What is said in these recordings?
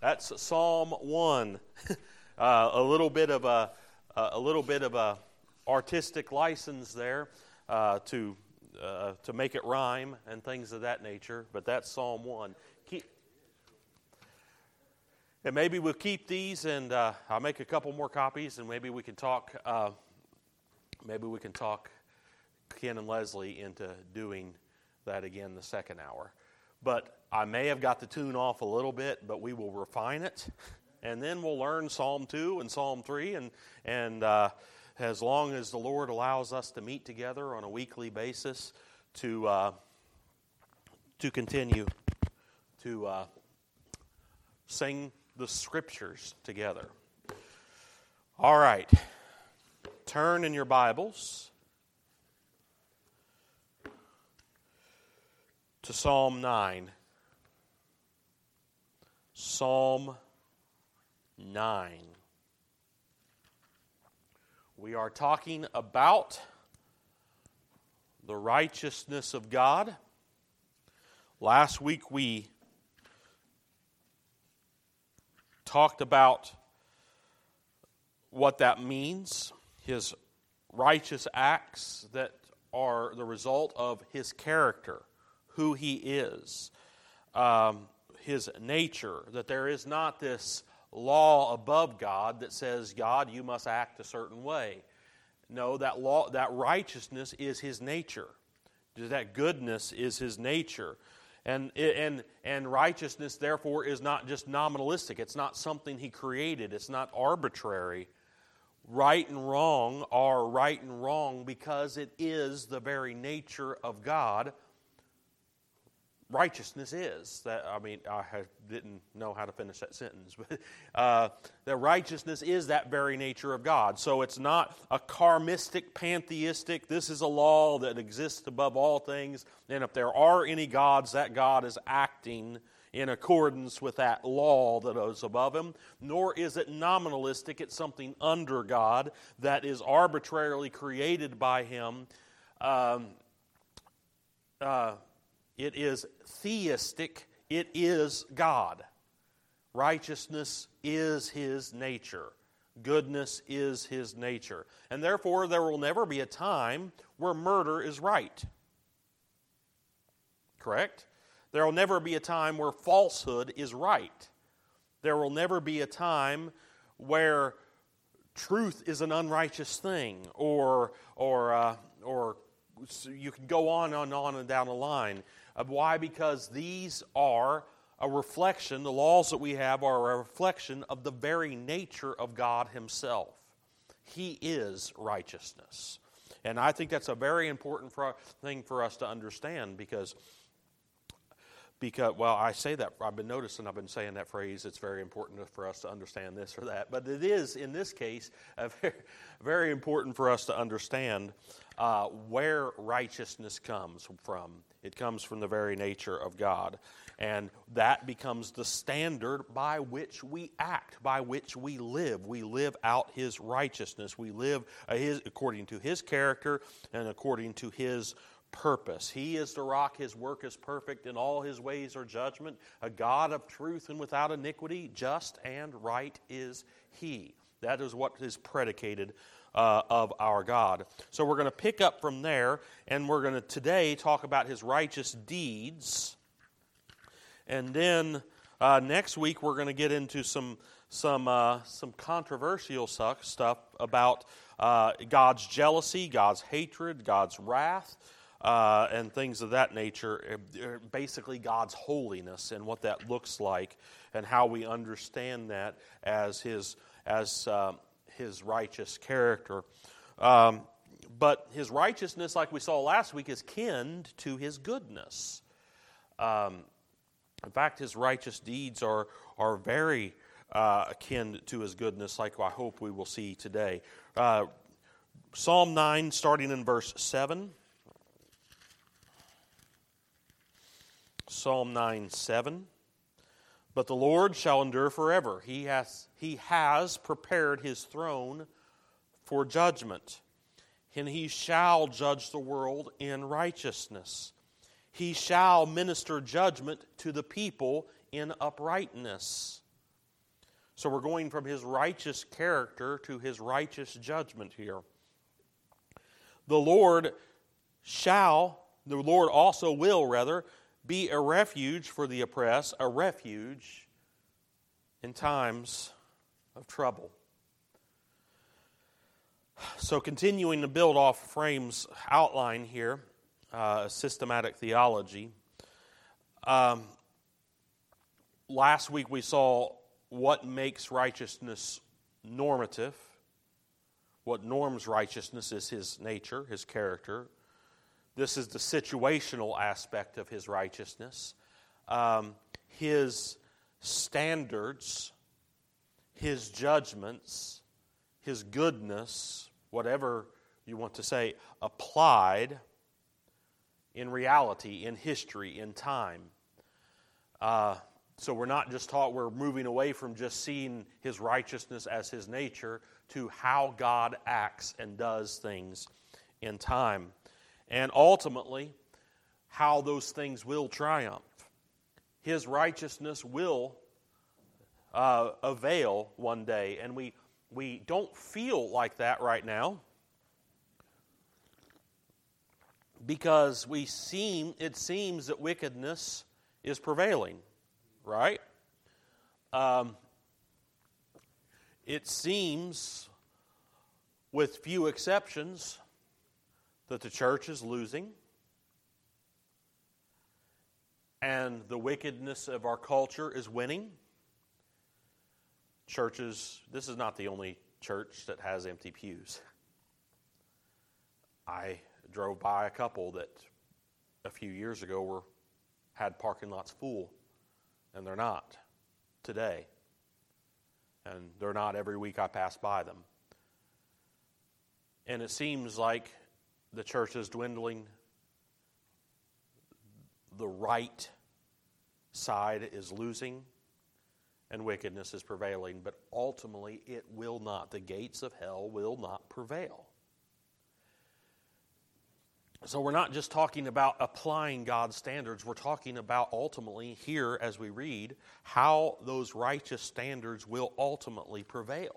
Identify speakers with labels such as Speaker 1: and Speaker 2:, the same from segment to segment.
Speaker 1: That's Psalm 1. uh, a little bit of a, a little bit of a artistic license there uh, to, uh, to make it rhyme and things of that nature, but that's Psalm 1. Keep, and maybe we'll keep these and uh, I'll make a couple more copies and maybe we can talk, uh, maybe we can talk Ken and Leslie into doing that again the second hour. But I may have got the tune off a little bit, but we will refine it. And then we'll learn Psalm 2 and Psalm 3. And, and uh, as long as the Lord allows us to meet together on a weekly basis to, uh, to continue to uh, sing the scriptures together. All right. Turn in your Bibles to Psalm 9. Psalm 9. We are talking about the righteousness of God. Last week we talked about what that means, his righteous acts that are the result of his character who he is, um, his nature, that there is not this law above God that says, God, you must act a certain way. No, that law, that righteousness is his nature. That goodness is his nature. And, and, and righteousness, therefore, is not just nominalistic. It's not something he created, it's not arbitrary. Right and wrong are right and wrong because it is the very nature of God righteousness is. That I mean, I didn't know how to finish that sentence, but uh, that righteousness is that very nature of God. So it's not a karmistic, pantheistic. This is a law that exists above all things, and if there are any gods, that God is acting in accordance with that law that is above him. Nor is it nominalistic. It's something under God that is arbitrarily created by Him. Um, uh, it is theistic, it is God. Righteousness is His nature. Goodness is His nature. And therefore, there will never be a time where murder is right. Correct? There will never be a time where falsehood is right. There will never be a time where truth is an unrighteous thing, or, or, uh, or you can go on and on and down the line. Why? Because these are a reflection, the laws that we have are a reflection of the very nature of God Himself. He is righteousness. And I think that's a very important thing for us to understand because because well i say that i've been noticing i've been saying that phrase it's very important for us to understand this or that but it is in this case very, very important for us to understand uh, where righteousness comes from it comes from the very nature of god and that becomes the standard by which we act by which we live we live out his righteousness we live his, according to his character and according to his purpose. He is the rock, his work is perfect, and all his ways are judgment. A God of truth and without iniquity, just and right is he. That is what is predicated uh, of our God. So we're going to pick up from there, and we're going to today talk about his righteous deeds. And then uh, next week, we're going to get into some, some, uh, some controversial stuff about uh, God's jealousy, God's hatred, God's wrath uh, and things of that nature. Uh, uh, basically, God's holiness and what that looks like, and how we understand that as His as uh, His righteous character. Um, but His righteousness, like we saw last week, is kin to His goodness. Um, in fact, His righteous deeds are are very uh, akin to His goodness, like I hope we will see today. Uh, Psalm 9, starting in verse 7. Psalm 9 7. But the Lord shall endure forever. He has, he has prepared his throne for judgment, and he shall judge the world in righteousness. He shall minister judgment to the people in uprightness. So we're going from his righteous character to his righteous judgment here. The Lord shall, the Lord also will, rather, be a refuge for the oppressed, a refuge in times of trouble. So, continuing to build off Frame's outline here, uh, systematic theology. Um, last week we saw what makes righteousness normative. What norms righteousness is his nature, his character. This is the situational aspect of his righteousness. Um, his standards, his judgments, his goodness, whatever you want to say, applied in reality, in history, in time. Uh, so we're not just taught, we're moving away from just seeing his righteousness as his nature to how God acts and does things in time. And ultimately, how those things will triumph. His righteousness will uh, avail one day. And we, we don't feel like that right now because we seem, it seems that wickedness is prevailing right? Um, it seems, with few exceptions, that the church is losing and the wickedness of our culture is winning. Churches, this is not the only church that has empty pews. I drove by a couple that a few years ago were had parking lots full and they're not today. And they're not every week I pass by them. And it seems like the church is dwindling. The right side is losing and wickedness is prevailing, but ultimately it will not. The gates of hell will not prevail. So we're not just talking about applying God's standards, we're talking about ultimately here as we read how those righteous standards will ultimately prevail.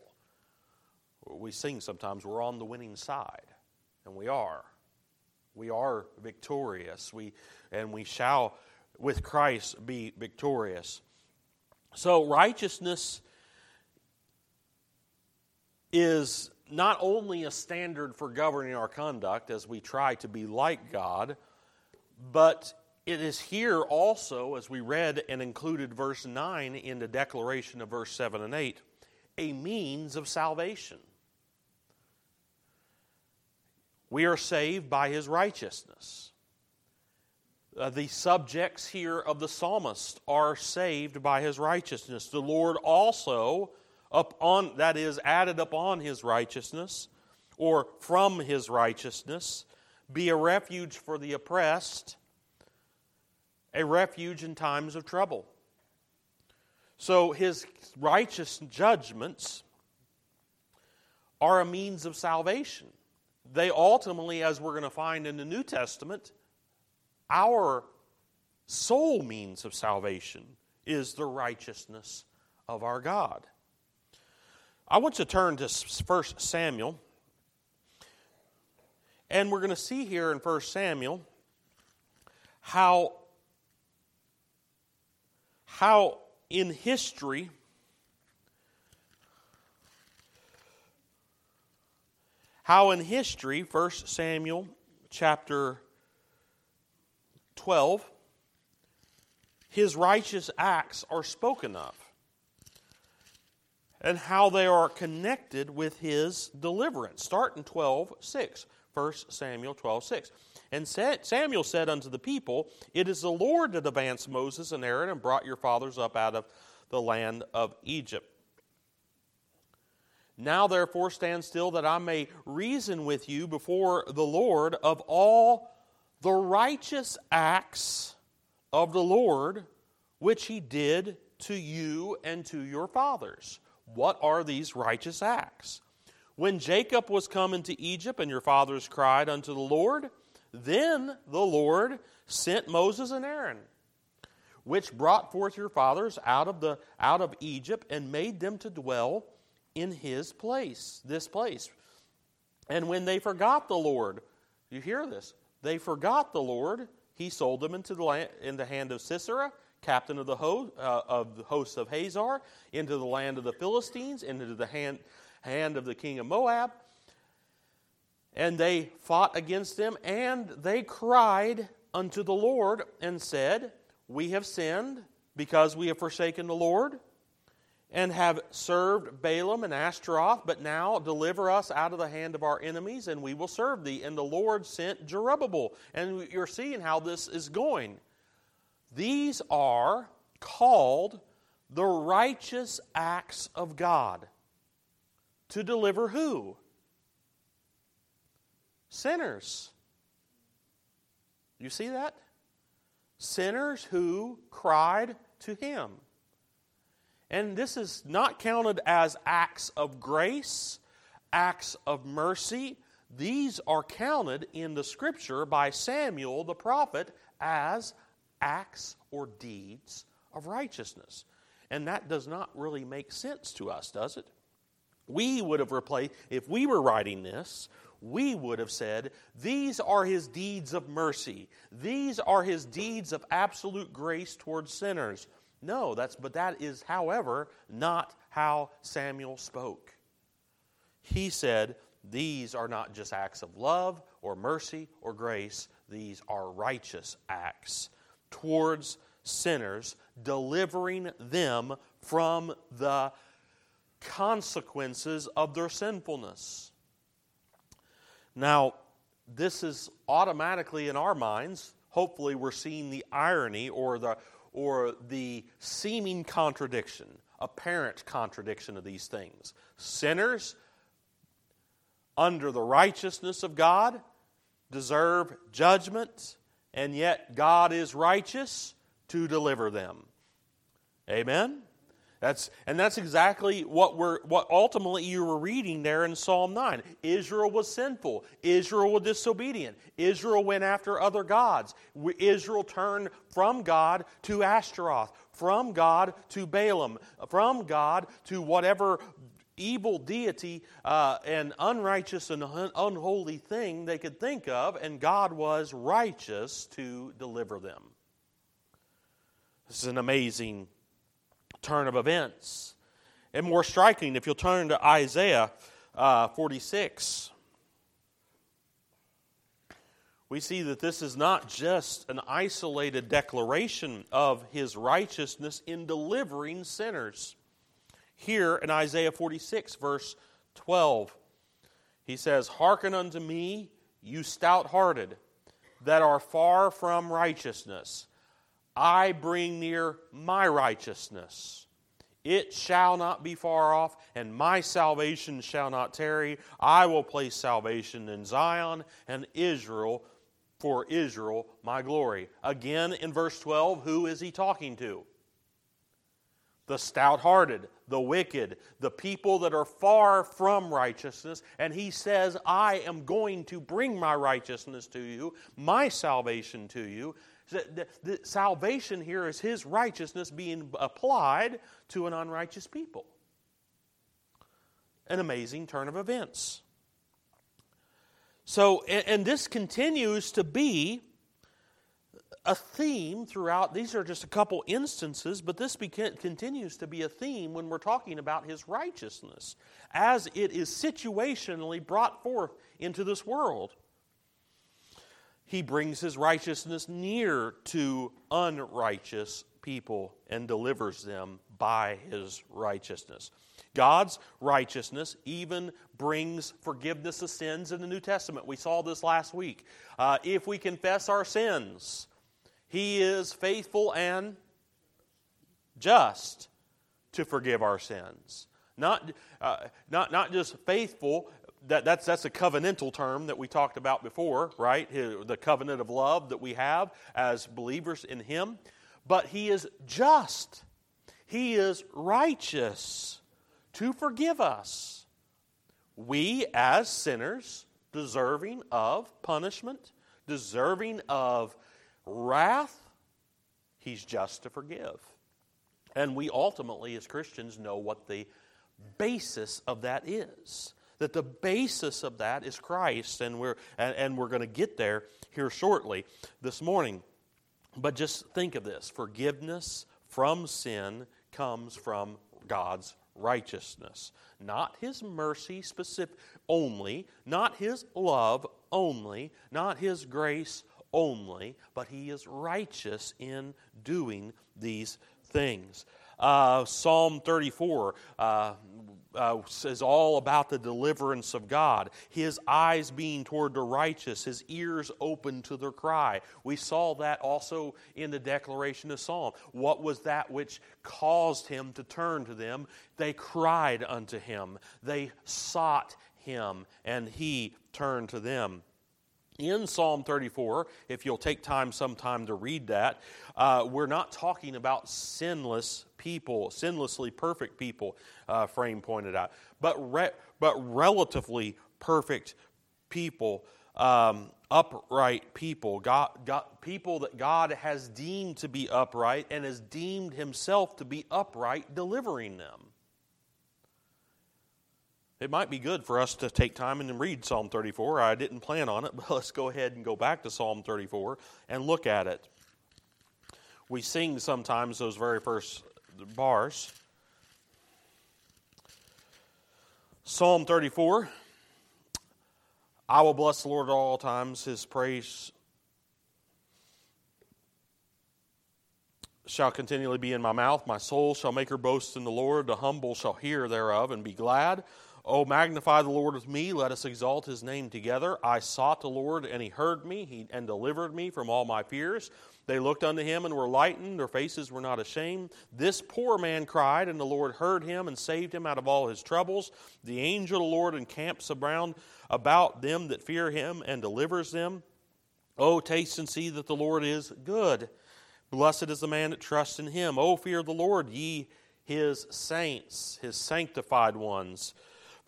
Speaker 1: We sing sometimes we're on the winning side, and we are. We are victorious. We and we shall with Christ be victorious. So righteousness is not only a standard for governing our conduct as we try to be like God, but it is here also, as we read and included verse 9 in the declaration of verse 7 and 8, a means of salvation. We are saved by his righteousness. Uh, the subjects here of the psalmist are saved by his righteousness. The Lord also upon that is added upon his righteousness or from his righteousness. Be a refuge for the oppressed a refuge in times of trouble. So his righteous judgments are a means of salvation. They ultimately as we're going to find in the new testament our sole means of salvation is the righteousness of our god I want you to turn to 1 Samuel. And we're going to see here in 1 Samuel how, how in history, how in history, 1 Samuel chapter 12, his righteous acts are spoken of and how they are connected with his deliverance. Start in 12 6. 1 Samuel 12 6. And Samuel said unto the people, It is the Lord that advanced Moses and Aaron and brought your fathers up out of the land of Egypt. Now therefore stand still that I may reason with you before the Lord of all the righteous acts of the Lord which he did to you and to your fathers. What are these righteous acts? When Jacob was come into Egypt, and your fathers cried unto the Lord, then the Lord sent Moses and Aaron which brought forth your fathers out of, the, out of Egypt and made them to dwell in his place, this place. And when they forgot the Lord, you hear this, they forgot the Lord, he sold them into the, land, in the hand of Sisera, captain of the, ho, uh, of the hosts of Hazor, into the land of the Philistines, into the hand, hand of the king of Moab. And they fought against them, and they cried unto the Lord and said, We have sinned because we have forsaken the Lord and have served Baalim and Ashtaroth, but now deliver us out of the hand of our enemies, and we will serve thee. And the Lord sent Jerubbaal. And you're seeing how this is going. These are called the righteous acts of God. To deliver who? Sinners. You see that? Sinners who cried to him. And this is not counted as acts of grace, acts of mercy. These are counted in the scripture by Samuel the prophet as acts or deeds of righteousness. And that does not really make sense to us, does it? We would have replaced, if we were writing this, we would have said, These are his deeds of mercy. These are his deeds of absolute grace towards sinners. No, that's but that is, however, not how Samuel spoke. He said, These are not just acts of love or mercy or grace, these are righteous acts towards sinners, delivering them from the consequences of their sinfulness. Now, this is automatically in our minds. Hopefully, we're seeing the irony or the, or the seeming contradiction, apparent contradiction of these things. Sinners, under the righteousness of God, deserve judgment, and yet God is righteous to deliver them. Amen? That's, and that's exactly what we're what ultimately you were reading there in Psalm 9. Israel was sinful. Israel was disobedient. Israel went after other gods. Israel turned from God to Ashtaroth, from God to Baalim, from God to whatever evil deity uh, and unrighteous and un- unholy thing they could think of, and God was righteous to deliver them. This is an amazing turn of events. And more striking, if you'll turn to Isaiah uh, 46, we see that this is not just an isolated declaration of his righteousness in delivering sinners. Here in Isaiah 46, verse 12, he says, Hearken unto me, you stout hearted, that are far from righteousness I bring near my righteousness. It shall not be far off, and my salvation shall not tarry. I will place salvation in Zion and Israel for Israel my glory. Again, in verse 12, who is he talking to? The stout hearted, the wicked, the people that are far from righteousness. And he says, I am going to bring my righteousness to you, my salvation to you. The, the, salvation here is his righteousness being applied to an unrighteous people. An amazing turn of events. So, and, and this continues to be a theme throughout. These are just a couple instances, but this beca- continues to be a theme when we're talking about his righteousness as it is situationally brought forth into this world he brings his righteousness near to unrighteous people and delivers them by his righteousness. God's righteousness even brings forgiveness of sins in the New Testament. We saw this last week. Uh, if we confess our sins, he is faithful and just to forgive our sins. Not, uh, not, not just faithful that, that's, that's a covenantal term that we talked about before, right? The covenant of love that we have as believers in Him. But He is just, He is righteous to forgive us. We, as sinners, deserving of punishment, deserving of wrath, He's just to forgive. And we ultimately, as Christians, know what the basis of that is. That the basis of that is Christ, and we're, and, and we're going to get there here shortly this morning. But just think of this forgiveness from sin comes from God's righteousness. Not his mercy specific only, not his love only, not his grace only, but he is righteous in doing these things. Uh, Psalm 34 uh, uh, is all about the deliverance of God. His eyes being toward the righteous, his ears open to their cry. We saw that also in the declaration of Psalm. What was that which caused him to turn to them? They cried unto him, they sought him, and he turned to them in Psalm 34, if you'll take time sometime to read that, uh, we're not talking about sinless people, sinlessly perfect people, uh, Frame pointed out, but, re- but relatively perfect people, um, upright people, God, God, people that God has deemed to be upright and has deemed himself to be upright, delivering them. It might be good for us to take time and read Psalm 34. I didn't plan on it, but let's go ahead and go back to Psalm 34 and look at it. We sing sometimes those very first bars. Psalm 34 I will bless the Lord at all times, his praise shall continually be in my mouth. My soul shall make her boast in the Lord. The humble shall hear thereof and be glad. Oh, magnify the Lord with me. Let us exalt his name together. I sought the Lord, and he heard me he, and delivered me from all my fears. They looked unto him and were lightened. Their faces were not ashamed. This poor man cried, and the Lord heard him and saved him out of all his troubles. The angel of the Lord encamps around about them that fear him and delivers them. Oh, taste and see that the Lord is good. Blessed is the man that trusts in him. Oh, fear the Lord, ye his saints, his sanctified ones.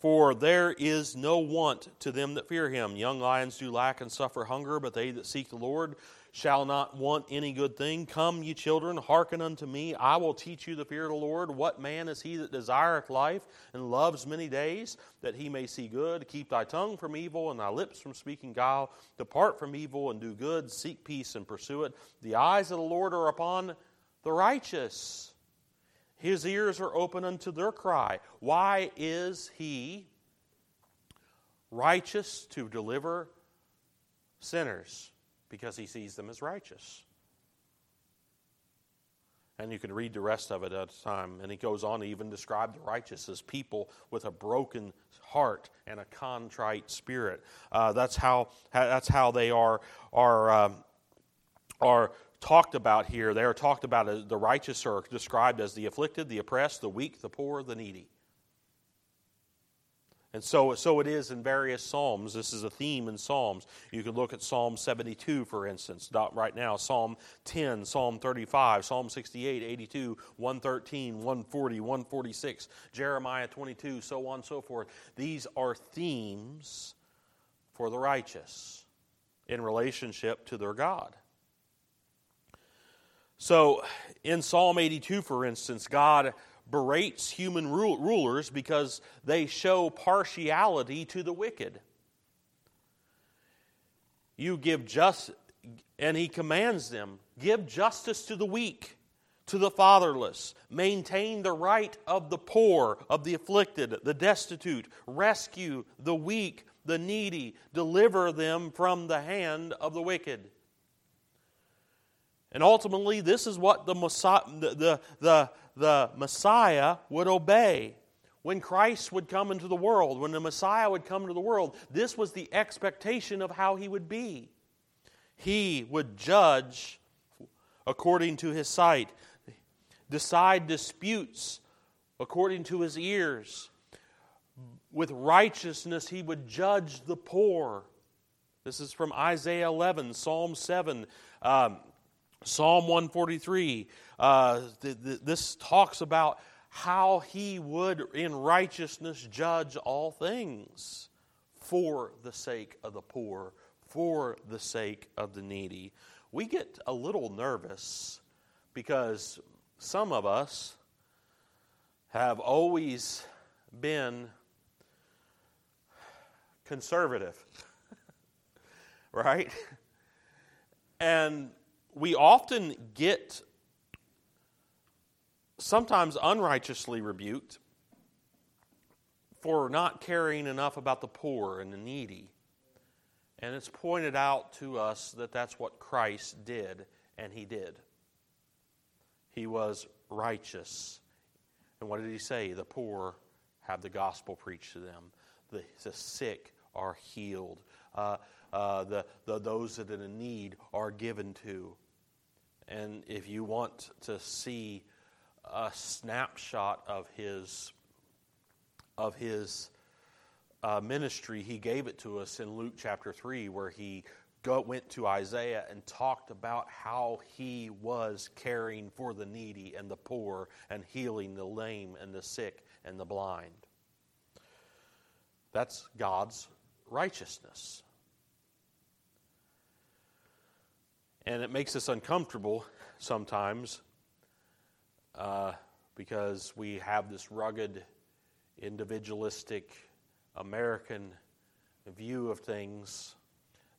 Speaker 1: For there is no want to them that fear him. Young lions do lack and suffer hunger, but they that seek the Lord shall not want any good thing. Come, ye children, hearken unto me. I will teach you the fear of the Lord. What man is he that desireth life and loves many days, that he may see good? Keep thy tongue from evil and thy lips from speaking guile. Depart from evil and do good. Seek peace and pursue it. The eyes of the Lord are upon the righteous his ears are open unto their cry. Why is he righteous to deliver sinners? Because he sees them as righteous. And you can read the rest of it at a time. And he goes on to even describe the righteous as people with a broken heart and a contrite spirit. Uh, that's how that's how they are are um, are talked about here, they are talked about as the righteous are described as the afflicted, the oppressed, the weak, the poor, the needy. And so, so it is in various Psalms. This is a theme in Psalms. You can look at Psalm 72, for instance, right now, Psalm 10, Psalm 35, Psalm 68, 82, 113, 140, 146, Jeremiah 22, so on and so forth. These are themes for the righteous in relationship to their God. So, in Psalm 82, for instance, God berates human rulers because they show partiality to the wicked. You give just, and he commands them give justice to the weak, to the fatherless, maintain the right of the poor, of the afflicted, the destitute, rescue the weak, the needy, deliver them from the hand of the wicked. And ultimately, this is what the Messiah, the, the, the Messiah would obey. When Christ would come into the world, when the Messiah would come into the world, this was the expectation of how he would be. He would judge according to his sight, decide disputes according to his ears. With righteousness, he would judge the poor. This is from Isaiah 11, Psalm 7. Um, Psalm 143, uh, th- th- this talks about how he would in righteousness judge all things for the sake of the poor, for the sake of the needy. We get a little nervous because some of us have always been conservative, right? And we often get sometimes unrighteously rebuked for not caring enough about the poor and the needy. And it's pointed out to us that that's what Christ did, and he did. He was righteous. And what did he say? The poor have the gospel preached to them, the, the sick are healed, uh, uh, the, the, those that are in need are given to. And if you want to see a snapshot of his of his uh, ministry, he gave it to us in Luke chapter three, where he go, went to Isaiah and talked about how he was caring for the needy and the poor and healing the lame and the sick and the blind. That's God's righteousness. And it makes us uncomfortable sometimes uh, because we have this rugged, individualistic American view of things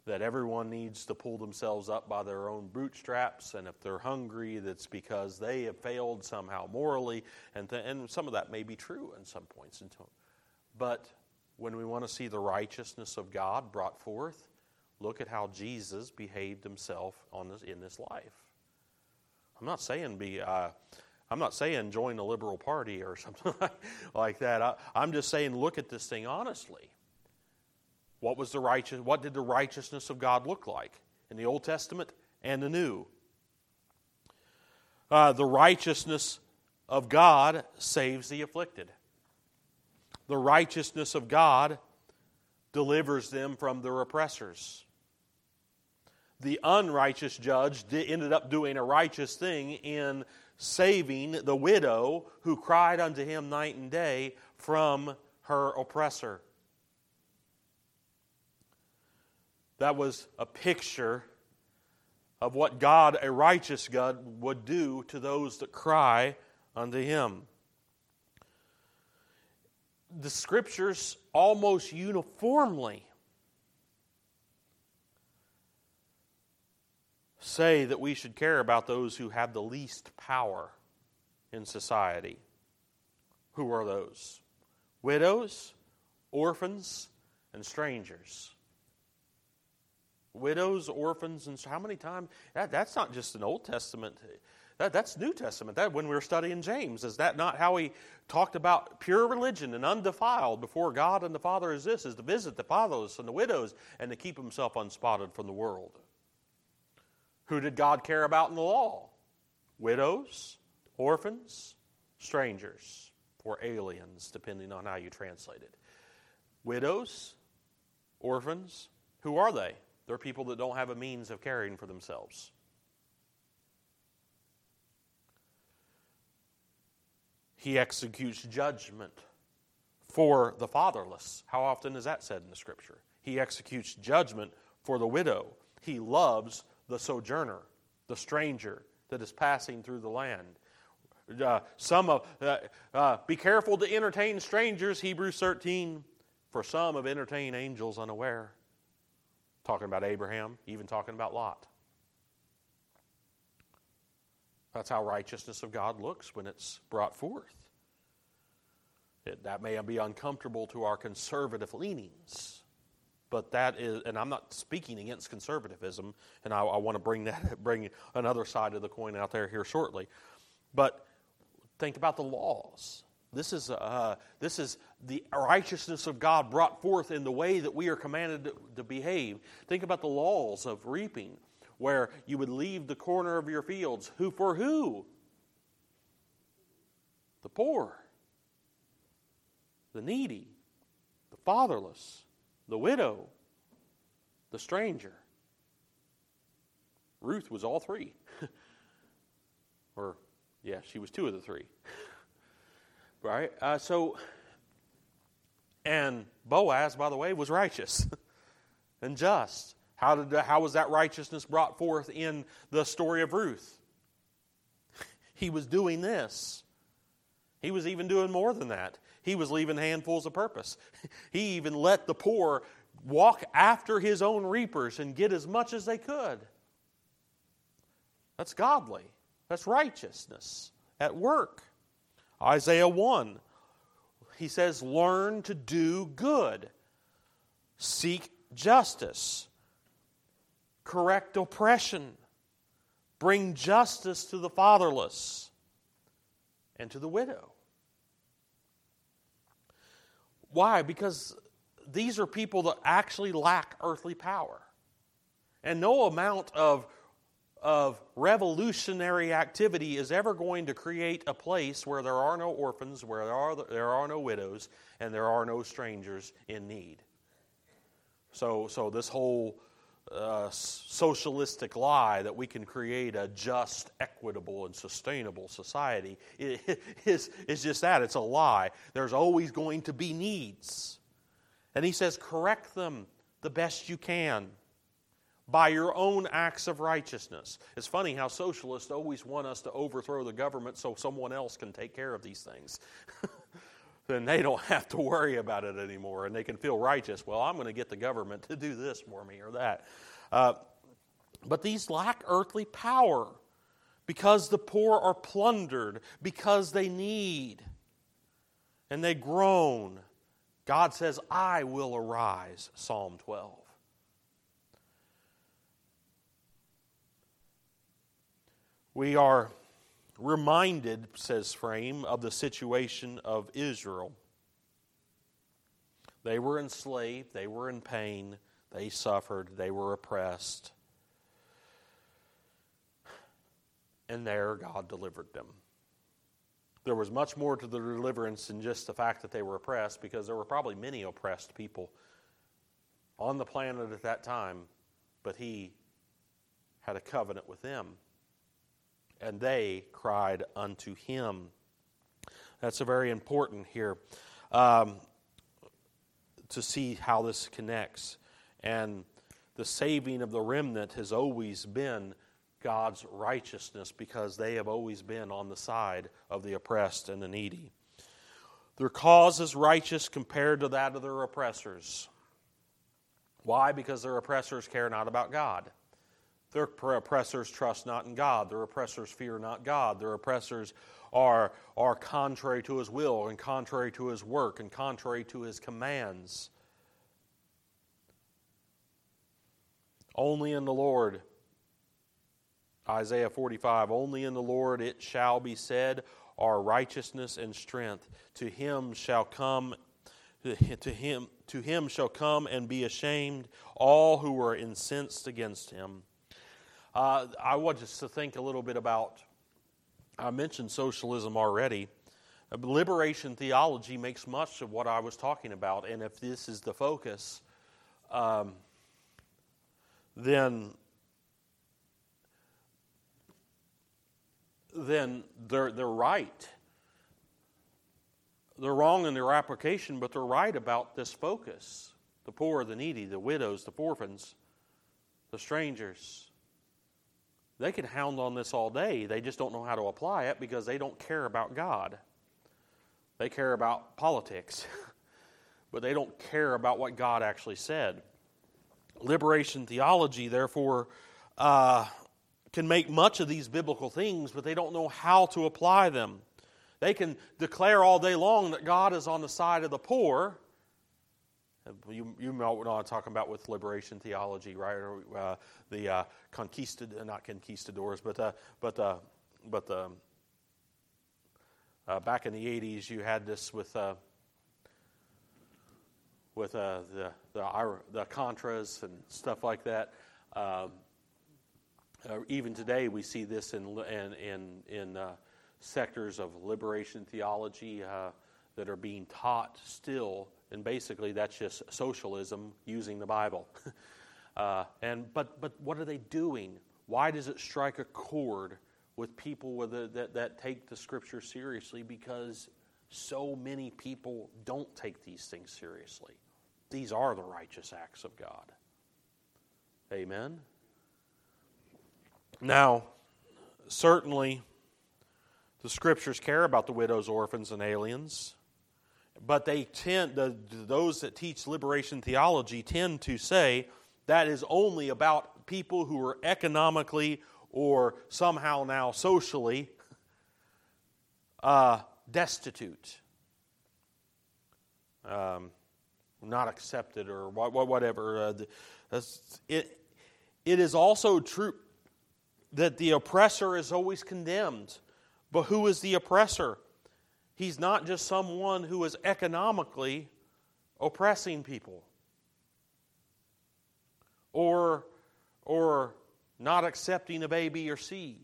Speaker 1: that everyone needs to pull themselves up by their own bootstraps, and if they're hungry, that's because they have failed somehow morally, and, th- and some of that may be true in some points. But when we want to see the righteousness of God brought forth, look at how Jesus behaved himself on this, in this life. I'm not saying be. Uh, I'm not saying join the liberal party or something like that. I, I'm just saying look at this thing honestly. What was the righteous? What did the righteousness of God look like in the Old Testament and the New? Uh, the righteousness of God saves the afflicted. The righteousness of God delivers them from their oppressors. The unrighteous judge ended up doing a righteous thing in saving the widow who cried unto him night and day from her oppressor. That was a picture of what God, a righteous God, would do to those that cry unto Him. The scriptures almost uniformly say that we should care about those who have the least power in society. Who are those? Widows, orphans, and strangers widows, orphans, and how many times? That, that's not just an Old Testament. That, that's New Testament. That when we were studying James, is that not how he talked about pure religion and undefiled before God and the Father? Is this is to visit the fatherless and the widows and to keep himself unspotted from the world. Who did God care about in the law? Widows, orphans, strangers, or aliens, depending on how you translate it. Widows, orphans, who are they? They're people that don't have a means of caring for themselves. He executes judgment for the fatherless. How often is that said in the scripture? He executes judgment for the widow. He loves the sojourner, the stranger that is passing through the land. Uh, some of uh, uh, be careful to entertain strangers hebrews 13 for some have entertained angels unaware talking about Abraham, even talking about Lot. That's how righteousness of God looks when it's brought forth. It, that may be uncomfortable to our conservative leanings, but that is, and I'm not speaking against conservatism, and I, I want to bring that, bring another side of the coin out there here shortly. But think about the laws. This is, uh, this is the righteousness of God brought forth in the way that we are commanded to, to behave. Think about the laws of reaping, where you would leave the corner of your fields. Who for who? The poor, the needy, the fatherless, the widow, the stranger. Ruth was all three. or, yeah, she was two of the three. Right? Uh, so, and Boaz, by the way, was righteous and just. How, did, how was that righteousness brought forth in the story of Ruth? he was doing this. He was even doing more than that. He was leaving handfuls of purpose. He even let the poor walk after his own reapers and get as much as they could. That's godly. That's righteousness at work. Isaiah 1, he says, Learn to do good, seek justice, correct oppression, bring justice to the fatherless and to the widow. Why? Because these are people that actually lack earthly power. And no amount of, of revolutionary activity is ever going to create a place where there are no orphans, where there are, there are no widows, and there are no strangers in need. So, so this whole uh, socialistic lie that we can create a just, equitable, and sustainable society is, is just that. It's a lie. There's always going to be needs. And he says, correct them the best you can by your own acts of righteousness. It's funny how socialists always want us to overthrow the government so someone else can take care of these things. then they don't have to worry about it anymore and they can feel righteous. Well, I'm going to get the government to do this for me or that. Uh, but these lack earthly power because the poor are plundered, because they need and they groan God says, I will arise, Psalm 12. We are reminded, says Frame, of the situation of Israel. They were enslaved, they were in pain, they suffered, they were oppressed. And there God delivered them there was much more to the deliverance than just the fact that they were oppressed, because there were probably many oppressed people on the planet at that time, but he had a covenant with them. And they cried unto him. That's a very important here um, to see how this connects. And the saving of the remnant has always been God's righteousness because they have always been on the side of the oppressed and the needy. Their cause is righteous compared to that of their oppressors. Why? Because their oppressors care not about God. Their oppressors trust not in God. Their oppressors fear not God. Their oppressors are, are contrary to His will and contrary to His work and contrary to His commands. Only in the Lord Isaiah 45 Only in the Lord it shall be said, our righteousness and strength. To him shall come to him to him shall come and be ashamed all who were incensed against him. Uh, I want us to think a little bit about. I mentioned socialism already. Uh, liberation theology makes much of what I was talking about, and if this is the focus, um, then then they're, they're right. They're wrong in their application, but they're right about this focus the poor, the needy, the widows, the orphans, the strangers. They can hound on this all day. They just don't know how to apply it because they don't care about God. They care about politics, but they don't care about what God actually said. Liberation theology, therefore, uh, can make much of these biblical things, but they don't know how to apply them. They can declare all day long that God is on the side of the poor. You, you know what I'm talking about with liberation theology, right? Uh, the uh, conquisted, uh, not conquistadors, but uh, but uh, but um, uh, back in the '80s, you had this with uh, with the the the Contras and stuff like that. Um, uh, even today, we see this in, in, in, in uh, sectors of liberation theology uh, that are being taught still, and basically that's just socialism using the Bible. Uh, and, but, but what are they doing? Why does it strike a chord with people with a, that, that take the Scripture seriously? Because so many people don't take these things seriously. These are the righteous acts of God. Amen. Now, certainly, The scriptures care about the widows, orphans, and aliens, but they tend, the, those that teach liberation theology tend to say that is only about people who are economically or somehow now socially uh, destitute, um, not accepted, or whatever. Uh, it, it is also true that the oppressor is always condemned. But who is the oppressor? He's not just someone who is economically oppressing people or, or not accepting a baby or C.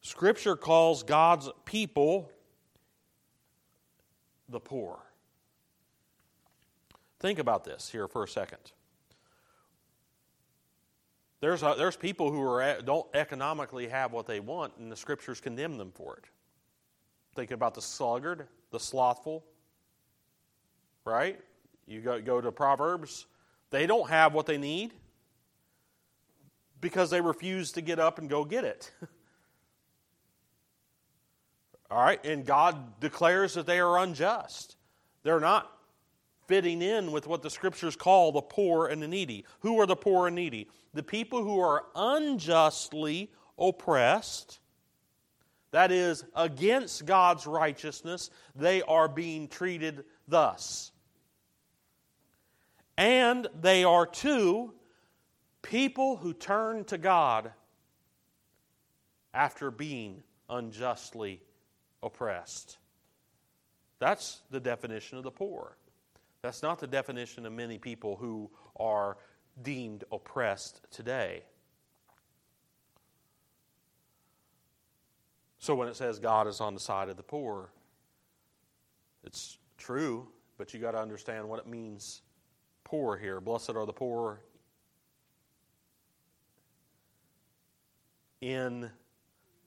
Speaker 1: Scripture calls God's people the poor. Think about this here for a second. There's, a, there's people who are, uh, don't economically have what they want, and the scriptures condemn them for it. Think about the sluggard, the slothful, right? You go, go to Proverbs, they don't have what they need because they refuse to get up and go get it. All right, and God declares that they are unjust. They're not fitting in with what the scriptures call the poor and the needy. Who are the poor and needy? The people who are unjustly oppressed, that is, against God's righteousness, they are being treated thus. And they are, too, people who turn to God after being unjustly oppressed. That's the definition of the poor. That's not the definition of many people who are deemed oppressed today. So when it says God is on the side of the poor, it's true, but you got to understand what it means poor here. Blessed are the poor in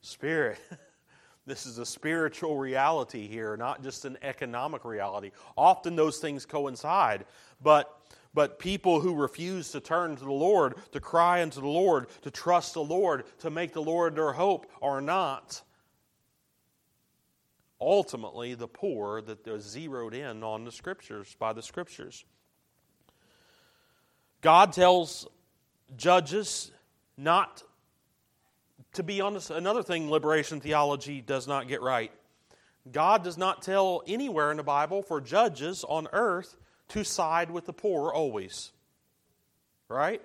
Speaker 1: spirit. This is a spiritual reality here, not just an economic reality. Often those things coincide, but but people who refuse to turn to the Lord, to cry unto the Lord, to trust the Lord, to make the Lord their hope, are not ultimately the poor that are zeroed in on the Scriptures, by the Scriptures. God tells judges not to be honest, another thing liberation theology does not get right. God does not tell anywhere in the Bible for judges on earth to side with the poor always. Right?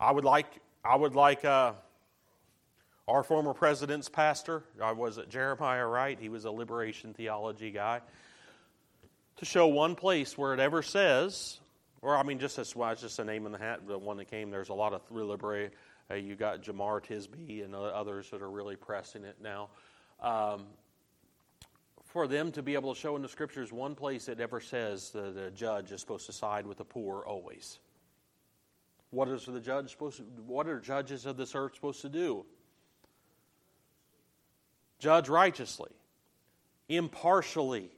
Speaker 1: I would like, I would like uh, our former president's pastor, I was at Jeremiah Wright, he was a liberation theology guy, to show one place where it ever says, or I mean, just as well, it's just a name in the hat, the one that came, there's a lot of liberation uh, you got Jemar Tisby and others that are really pressing it now. Um, for them to be able to show in the scriptures one place it ever says that the judge is supposed to side with the poor always. What is the judge supposed to, what are judges of this earth supposed to do? Judge righteously, impartially.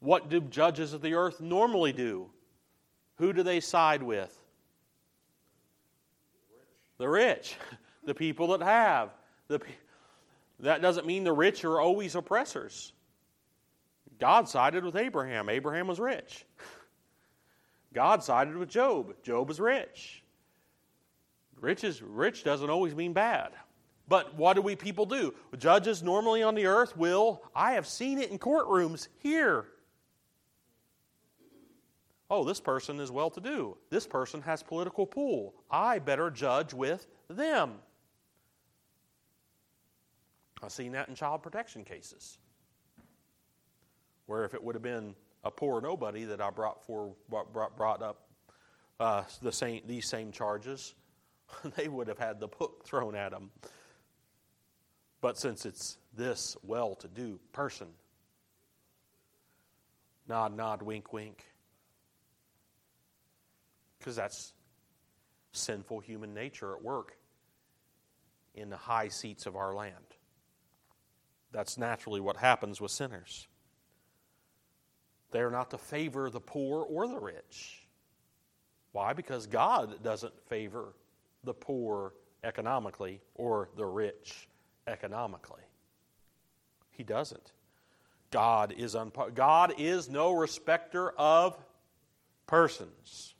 Speaker 1: What do judges of the earth normally do? Who do they side with? The rich, the people that have. The, that doesn't mean the rich are always oppressors. God sided with Abraham. Abraham was rich. God sided with Job. Job was rich. Rich, is, rich doesn't always mean bad. But what do we people do? Judges normally on the earth will, I have seen it in courtrooms here, Oh, this person is well to do. This person has political pull. I better judge with them. I've seen that in child protection cases. Where if it would have been a poor nobody that I brought for brought, brought up uh, the same, these same charges, they would have had the book thrown at them. But since it's this well to do person, nod, nod, wink, wink because that's sinful human nature at work in the high seats of our land. That's naturally what happens with sinners. They are not to favor the poor or the rich. Why? Because God doesn't favor the poor economically or the rich economically. He doesn't. God is unpo- God is no respecter of persons.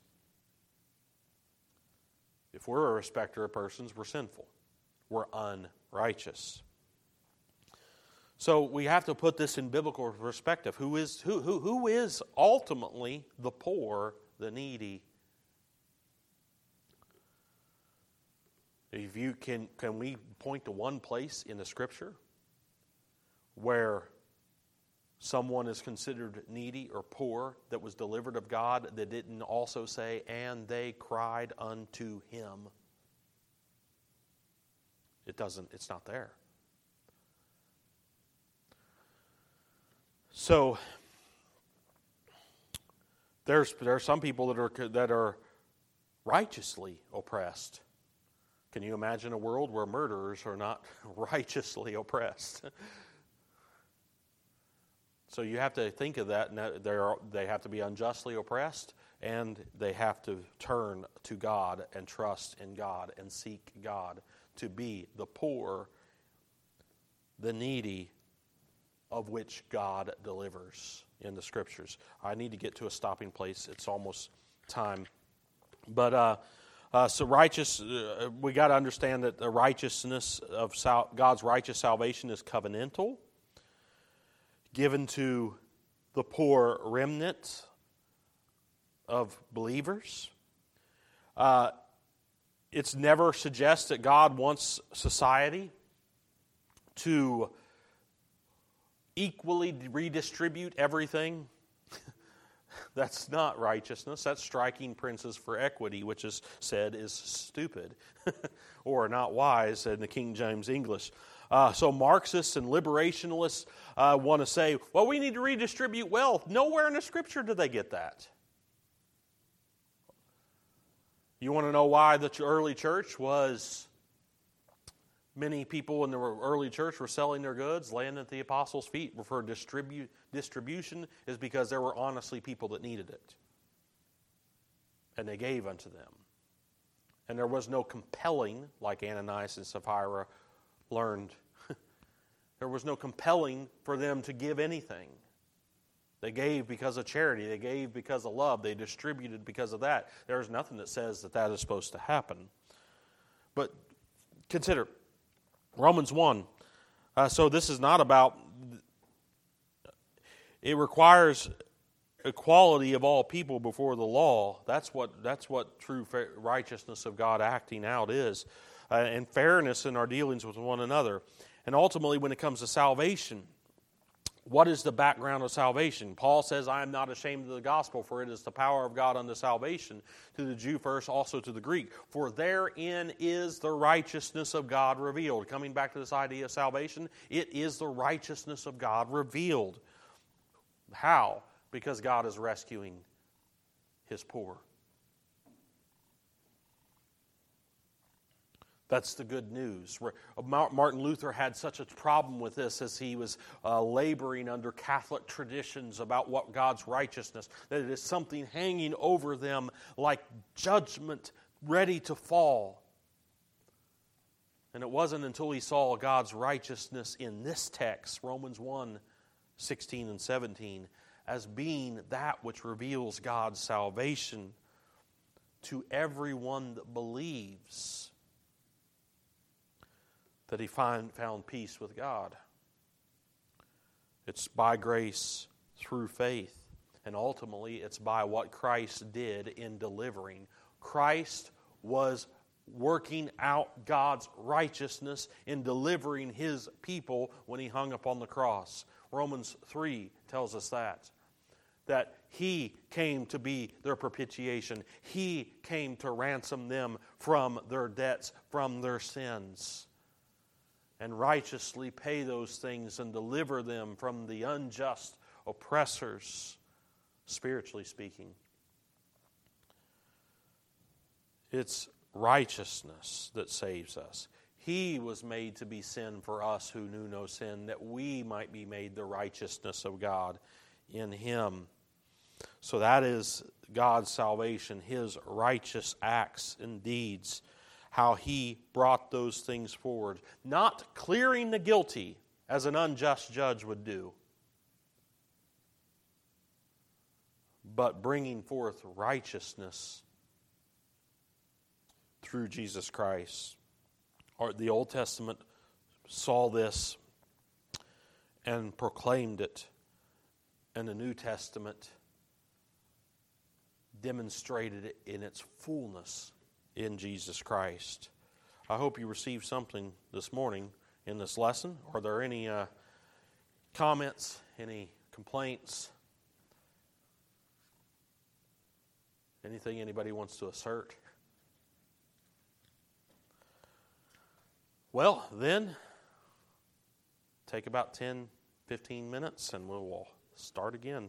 Speaker 1: If we're a respecter of persons, we're sinful. We're unrighteous. So we have to put this in biblical perspective. Who is, who, who, who is ultimately the poor, the needy? If you can, can we point to one place in the Scripture where someone is considered needy or poor that was delivered of God that didn't also say, and they cried unto him? It doesn't, it's not there. So there's there are some people that are that are righteously oppressed. Can you imagine a world where murderers are not righteously oppressed? so you have to think of that. They have to be unjustly oppressed, and they have to turn to God and trust in God and seek God to be the poor, the needy, of which God delivers in the scriptures. I need to get to a stopping place. It's almost time. But uh, uh, so righteous, uh, we got to understand that the righteousness of sal- God's righteous salvation is covenantal, given to the poor remnant of believers. Uh, it's never suggests that God wants society to equally redistribute everything. That's not righteousness. That's striking princes for equity, which is said is stupid or not wise in the King James English. Uh, so Marxists and liberationalists uh, want to say, well, we need to redistribute wealth. Nowhere in the scripture do they get that. You want to know why the early church was Many people in the early church were selling their goods, laying at the apostles' feet for distribu- distribution, is because there were honestly people that needed it. And they gave unto them. And there was no compelling, like Ananias and Sapphira learned, there was no compelling for them to give anything. They gave because of charity. They gave because of love. They distributed because of that. There's nothing that says that that is supposed to happen. But consider Romans 1. Uh, so this is not about, it requires equality of all people before the law. That's what, that's what true righteousness of God acting out is, uh, and fairness in our dealings with one another. And ultimately, when it comes to salvation, what is the background of salvation? Paul says, I am not ashamed of the gospel, for it is the power of God unto salvation, to the Jew first, also to the Greek. For therein is the righteousness of God revealed. Coming back to this idea of salvation, it is the righteousness of God revealed. How? Because God is rescuing his poor. That's the good news. Martin Luther had such a problem with this as he was uh, laboring under Catholic traditions about what God's righteousness, that it is something hanging over them like judgment ready to fall. And it wasn't until he saw God's righteousness in this text, Romans 1 16 and 17, as being that which reveals God's salvation to everyone that believes that he find, found peace with God. It's by grace through faith. And ultimately, it's by what Christ did in delivering. Christ was working out God's righteousness in delivering his people when he hung upon the cross. Romans 3 tells us that. That he came to be their propitiation, he came to ransom them from their debts, from their sins and righteously pay those things and deliver them from the unjust oppressors, spiritually speaking. It's righteousness that saves us. He was made to be sin for us who knew no sin, that we might be made the righteousness of God in Him. So that is God's salvation, His righteous acts and deeds how he brought those things forward, not clearing the guilty as an unjust judge would do, but bringing forth righteousness through Jesus Christ. Or the Old Testament saw this and proclaimed it, and the New Testament demonstrated it in its fullness in Jesus Christ. I hope you received something this morning in this lesson. Are there any uh, comments, any complaints? Anything anybody wants to assert? Well, then, take about 10, 15 minutes and we'll start again.